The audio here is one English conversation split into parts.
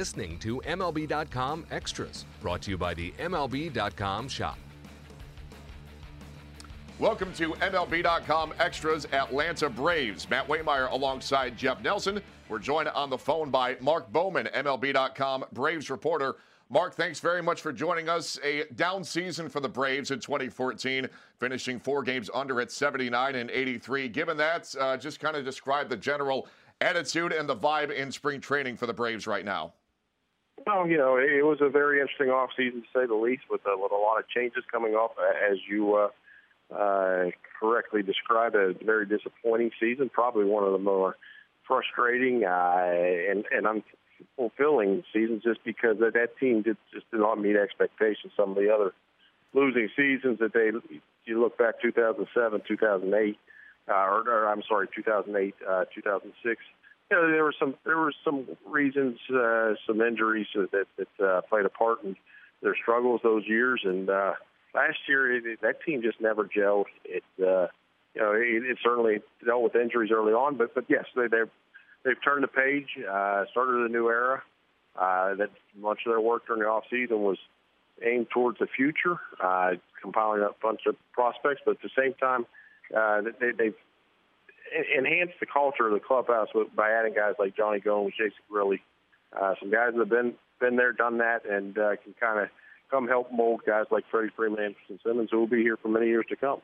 Listening to MLB.com Extras, brought to you by the MLB.com shop. Welcome to MLB.com Extras Atlanta Braves. Matt Waymire alongside Jeff Nelson. We're joined on the phone by Mark Bowman, MLB.com Braves reporter. Mark, thanks very much for joining us. A down season for the Braves in 2014, finishing four games under at 79 and 83. Given that, uh, just kind of describe the general attitude and the vibe in spring training for the Braves right now. Well, you know, it was a very interesting offseason to say the least, with a, with a lot of changes coming off, as you uh, uh, correctly described. A very disappointing season, probably one of the more frustrating uh, and and unfulfilling seasons, just because that, that team did, just did not meet expectations. Some of the other losing seasons that they, you look back 2007, 2008 uh, or, or I'm sorry, 2008, uh, 2006. You know, there were some there were some reasons, uh, some injuries that that uh, played a part in their struggles those years. And uh, last year, it, that team just never gelled. It uh, you know it, it certainly dealt with injuries early on, but but yes, they they've they've turned the page, uh, started a new era. Uh, that much of their work during the off season was aimed towards the future, uh, compiling a bunch of prospects, but at the same time uh, they, they've enhanced the culture of the clubhouse by adding guys like Jonny Gomes, Jason Grilli, uh, some guys that have been been there, done that, and uh, can kind of come help mold guys like Freddie Freeman, Andrelton Simmons, who will be here for many years to come.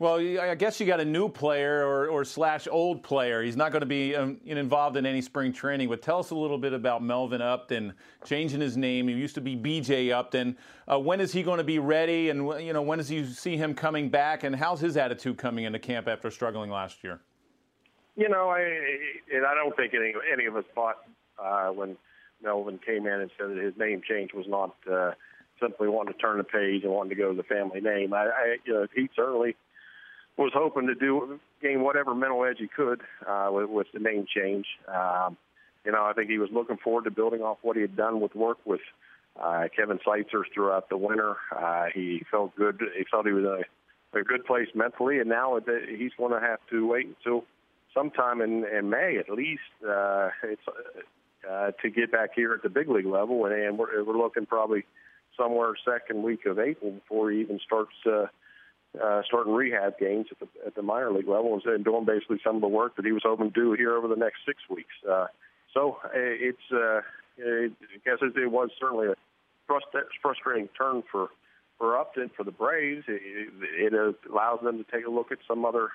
Well, I guess you got a new player or, or slash old player. He's not going to be um, involved in any spring training. But tell us a little bit about Melvin Upton changing his name. He used to be B.J. Upton. Uh, when is he going to be ready? And you know, when does you see him coming back? And how's his attitude coming into camp after struggling last year? You know, I and I don't think any any of us thought uh, when Melvin came in and said that his name change was not uh, simply wanting to turn the page and wanting to go to the family name. I, I you know, he certainly was hoping to do gain whatever mental edge he could uh, with, with the name change. Um, you know, I think he was looking forward to building off what he had done with work with uh, Kevin Seitzer throughout the winter. Uh, he felt good. He felt he was in a, a good place mentally, and now he's going to have to wait until sometime in, in May at least. Uh, it's uh, to get back here at the big league level, and, and we're, we're looking probably somewhere second week of April before he even starts. Uh, uh, starting rehab games at the at the minor league level and doing basically some of the work that he was hoping to do here over the next six weeks. Uh, so uh, it's uh, it, I guess it, it was certainly a frustrating turn for for Upton for the Braves. It, it allows them to take a look at some other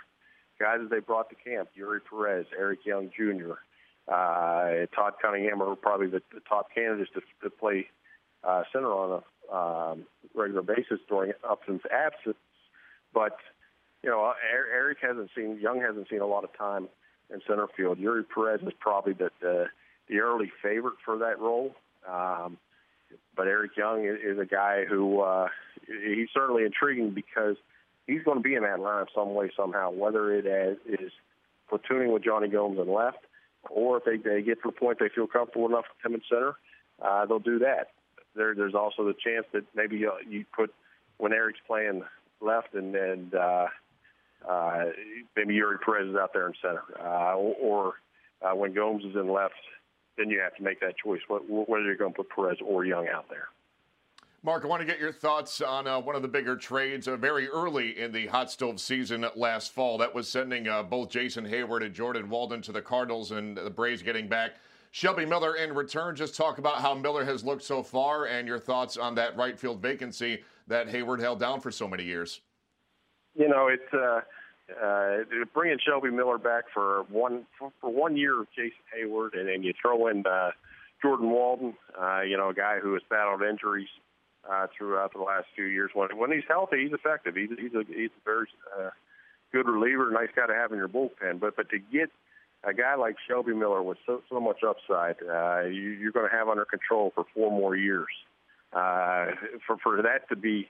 guys that they brought to camp: Eury Perez, Eric Young Jr., uh, Todd Cunningham are probably the, the top candidates to, to play uh, center on a um, regular basis during Upton's absence. But you know, Eric hasn't seen Young hasn't seen a lot of time in center field. Eury Perez is probably the the, the early favorite for that role. Um, but Eric Young is a guy who uh, he's certainly intriguing because he's going to be in that lineup some way somehow, whether it is platooning with Jonny Gomes in left, or if they, they get to the point they feel comfortable enough with him in center, uh, they'll do that. There, there's also the chance that maybe uh, you put when Eric's playing left, and and uh, uh, maybe Eury Perez is out there in center, uh, or uh, when Gomes is in left, then you have to make that choice whether you're going to put Perez or Young out there. Mark, I want to get your thoughts on uh, one of the bigger trades uh, very early in the hot stove season last fall. That was sending uh, both Jason Heyward and Jordan Walden to the Cardinals and the Braves getting back Shelby Miller in return. Just talk about how Miller has looked so far and your thoughts on that right field vacancy that Heyward held down for so many years. You know, it's uh, uh, bringing Shelby Miller back for one for, one year of Jason Heyward, and then you throw in uh, Jordan Walden, uh, you know, a guy who has battled injuries uh, throughout the last few years. When when he's healthy, he's effective. He's he's a he's a very uh, good reliever, nice guy to have in your bullpen. But but to get a guy like Shelby Miller with so so much upside, uh, you, you're going to have under control for four more years. Uh, for for that to be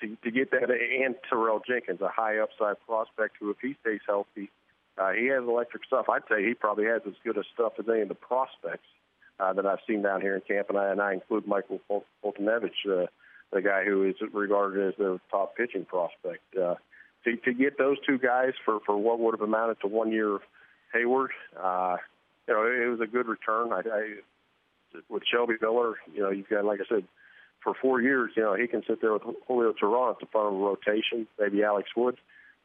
to, to get that and Tyrell Jenkins, a high upside prospect who, if he stays healthy, uh, he has electric stuff. I'd say he probably has as good a stuff as any of the prospects uh, that I've seen down here in camp, and I, and I include Michael Foltynewicz, uh, the guy who is regarded as their top pitching prospect. Uh, to, to get those two guys for, for what would have amounted to one year of Heyward, uh, you know, it, it was a good return. I, I with Shelby Miller, you know, you've got, like I said, for four years, you know, he can sit there with Julio Teheran at the front of the rotation, maybe Alex Wood.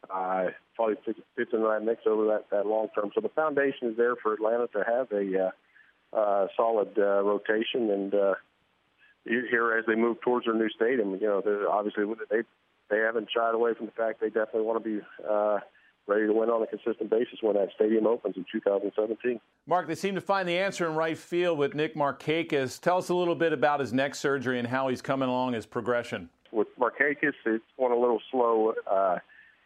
Uh, probably fits into that mix over that, that long term. So the foundation is there for Atlanta to have a uh, uh, solid uh, rotation, and uh, here as they move towards their new stadium, you know, obviously they they haven't shied away from the fact they definitely want to be uh, ready to win on a consistent basis when that stadium opens in 2017. Mark, they seem to find the answer in right field with Nick Markakis. Tell us a little bit about his neck surgery and how he's coming along his progression. With Markakis, it's going a little slow. Uh,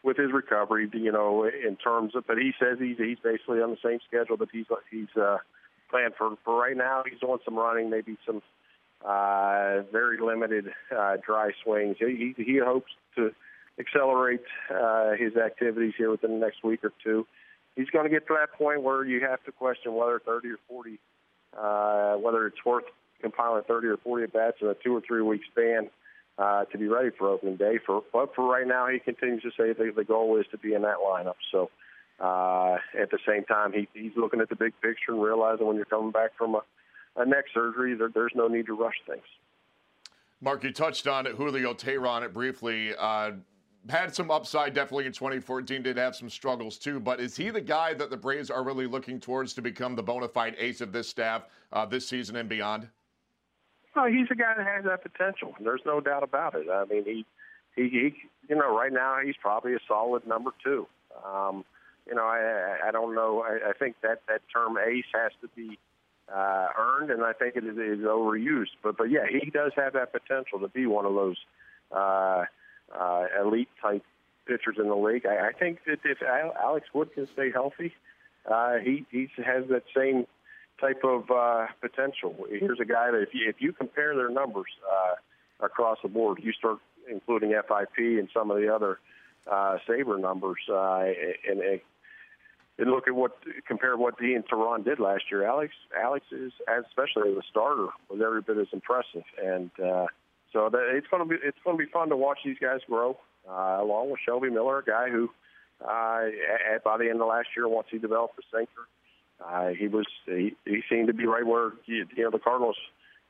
with his recovery, you know, in terms of, but he says he's he's basically on the same schedule that he's he's uh, plan for for right now. He's doing some running, maybe some uh, very limited uh, dry swings. He, he, he hopes to accelerate uh, his activities here within the next week or two. He's going to get to that point where you have to question whether 30 or 40, uh, whether it's worth compiling 30 or 40 at bats in a two or three week span uh, to be ready for opening day. For but for right now, he continues to say the, the goal is to be in that lineup. So uh, at the same time, he, he's looking at the big picture and realizing when you're coming back from a, a neck surgery, there, there's no need to rush things. Mark, you touched on it, Julio Teheran it briefly. Uh, had some upside definitely in 2014, did have some struggles too, but is he the guy that the Braves are really looking towards to become the bona fide ace of this staff uh, this season and beyond? Oh, he's a guy that has that potential. There's no doubt about it. I mean, he, he, he you know, right now he's probably a solid number two. Um, you know, I, I don't know. I, I think that that term ace has to be uh, earned, and I think it is, is overused. But but yeah, he does have that potential to be one of those uh, uh, elite type pitchers in the league. I, I think that if Alex Wood can stay healthy, uh, he he has that same type of uh, potential. Here's a guy that if you if you compare their numbers uh, across the board, you start including FIP and some of the other uh, SABR numbers, uh, and and look at what compare what he and Teheran did last year. Alex, Alex is especially as a starter was every bit as impressive, and uh, so that, it's going to be it's going to be fun to watch these guys grow. Uh, along with Shelby Miller, a guy who uh, at, by the end of last year, once he developed the sinker, uh, he was he, he seemed to be right where you know the Cardinals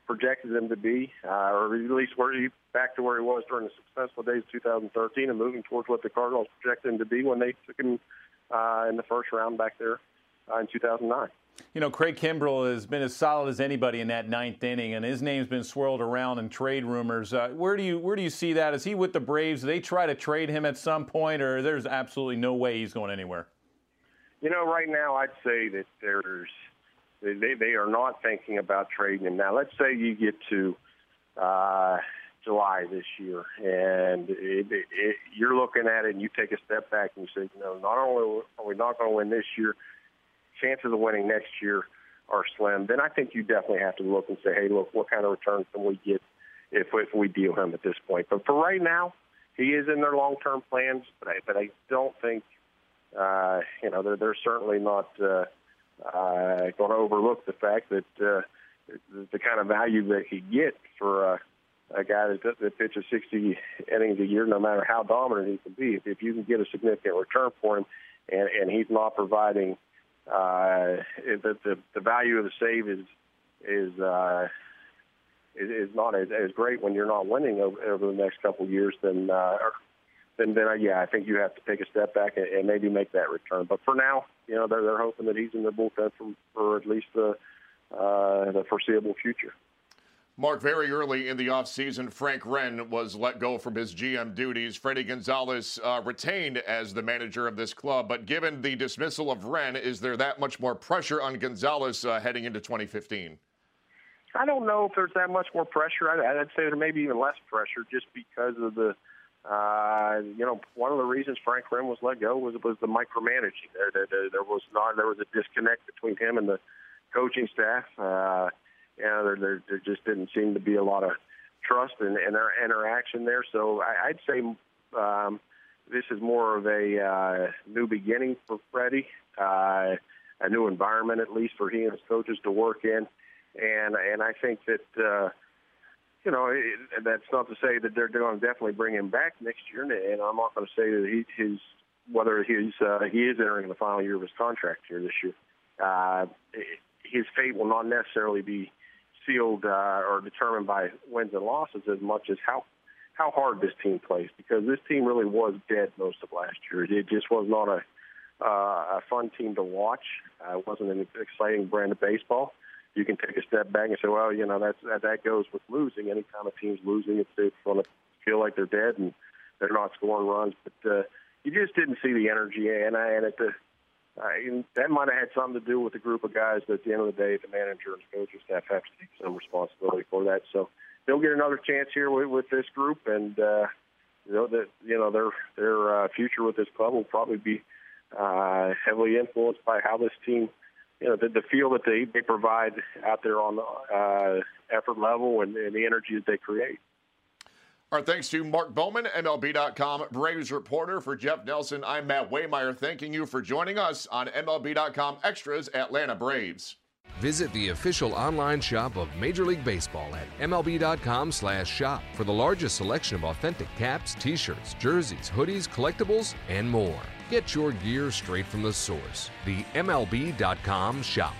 projected him to be, uh, or at least where he back to where he was during the successful days of 2013, and moving towards what the Cardinals projected him to be when they took him uh, in the first round back there uh, in 2009. You know, Craig Kimbrel has been as solid as anybody in that ninth inning, and his name's been swirled around in trade rumors. Uh, where do you where do you see that? Is he with the Braves? Do they try to trade him at some point, or there's absolutely no way he's going anywhere? You know, right now I'd say that there's they they are not thinking about trading him. Now, let's say you get to uh, July this year, and it, it, you're looking at it, and you take a step back and you say, you know, not only are we not going to win this year, chances of winning next year are slim. Then I think you definitely have to look and say, hey, look, what kind of return can we get if if we deal him at this point? But for right now, he is in their long-term plans, but I, but I don't think, uh, you know, they're, they're certainly not uh, uh, going to overlook the fact that uh, the kind of value that he get for. Uh, a guy that, that pitches 60 innings a year, no matter how dominant he can be. If, if you can get a significant return for him, and, and he's not providing uh, the, the the value of the save is is uh, is, not as, as great when you're not winning over, over the next couple of years, then uh, then then uh, yeah, I think you have to take a step back and, and maybe make that return. But for now, you know, they're they're hoping that he's in the bullpen for, for at least the uh, the foreseeable future. Mark, very early in the offseason, Frank Wren was let go from his GM duties. Fredi Gonzalez uh, retained as the manager of this club. But given the dismissal of Wren, is there that much more pressure on Gonzalez uh, heading into 2015? I don't know if there's that much more pressure. I'd, I'd say there may be even less pressure just because of the, uh, you know, one of the reasons Frank Wren was let go was was the micromanaging. There, there, there was not there was a disconnect between him and the coaching staff. Uh, yeah, there, there, there just didn't seem to be a lot of trust and, and interaction there. So I, I'd say um, this is more of a uh, new beginning for Fredi, uh, a new environment at least for he and his coaches to work in, and and I think that. Uh, you know, that's not to say that they're going to definitely bring him back next year, and, and I'm not going to say that he, his whether he's uh, he is entering the final year of his contract here this year. Uh, his fate will not necessarily be sealed uh, or determined by wins and losses as much as how how hard this team plays because this team really was dead most of last year. It just was not a uh, a fun team to watch. Uh, it wasn't an exciting brand of baseball. You can take a step back and say, well, you know, that's that, that goes with losing. Anytime a team's losing, it's, it's going to feel like they're dead and they're not scoring runs. But uh, you just didn't see the energy, and I, and at the uh, that might have had something to do with the group of guys. But at the end of the day, the manager and coaching staff have to take some responsibility for that. So they'll get another chance here with, with this group, and uh, you know that you know their their uh, future with this club will probably be uh, heavily influenced by how this team, you know, the, the feel that they they provide out there on the uh, effort level and, and the energy that they create. Our thanks to Mark Bowman, MLB.com Braves reporter. For Jeff Nelson, I'm Matt Waymire, thanking you for joining us on MLB.com Extras Atlanta Braves. Visit the official online shop of Major League Baseball at MLB.com slash shop for the largest selection of authentic caps, T-shirts, jerseys, hoodies, collectibles, and more. Get your gear straight from the source. The MLB.com shop.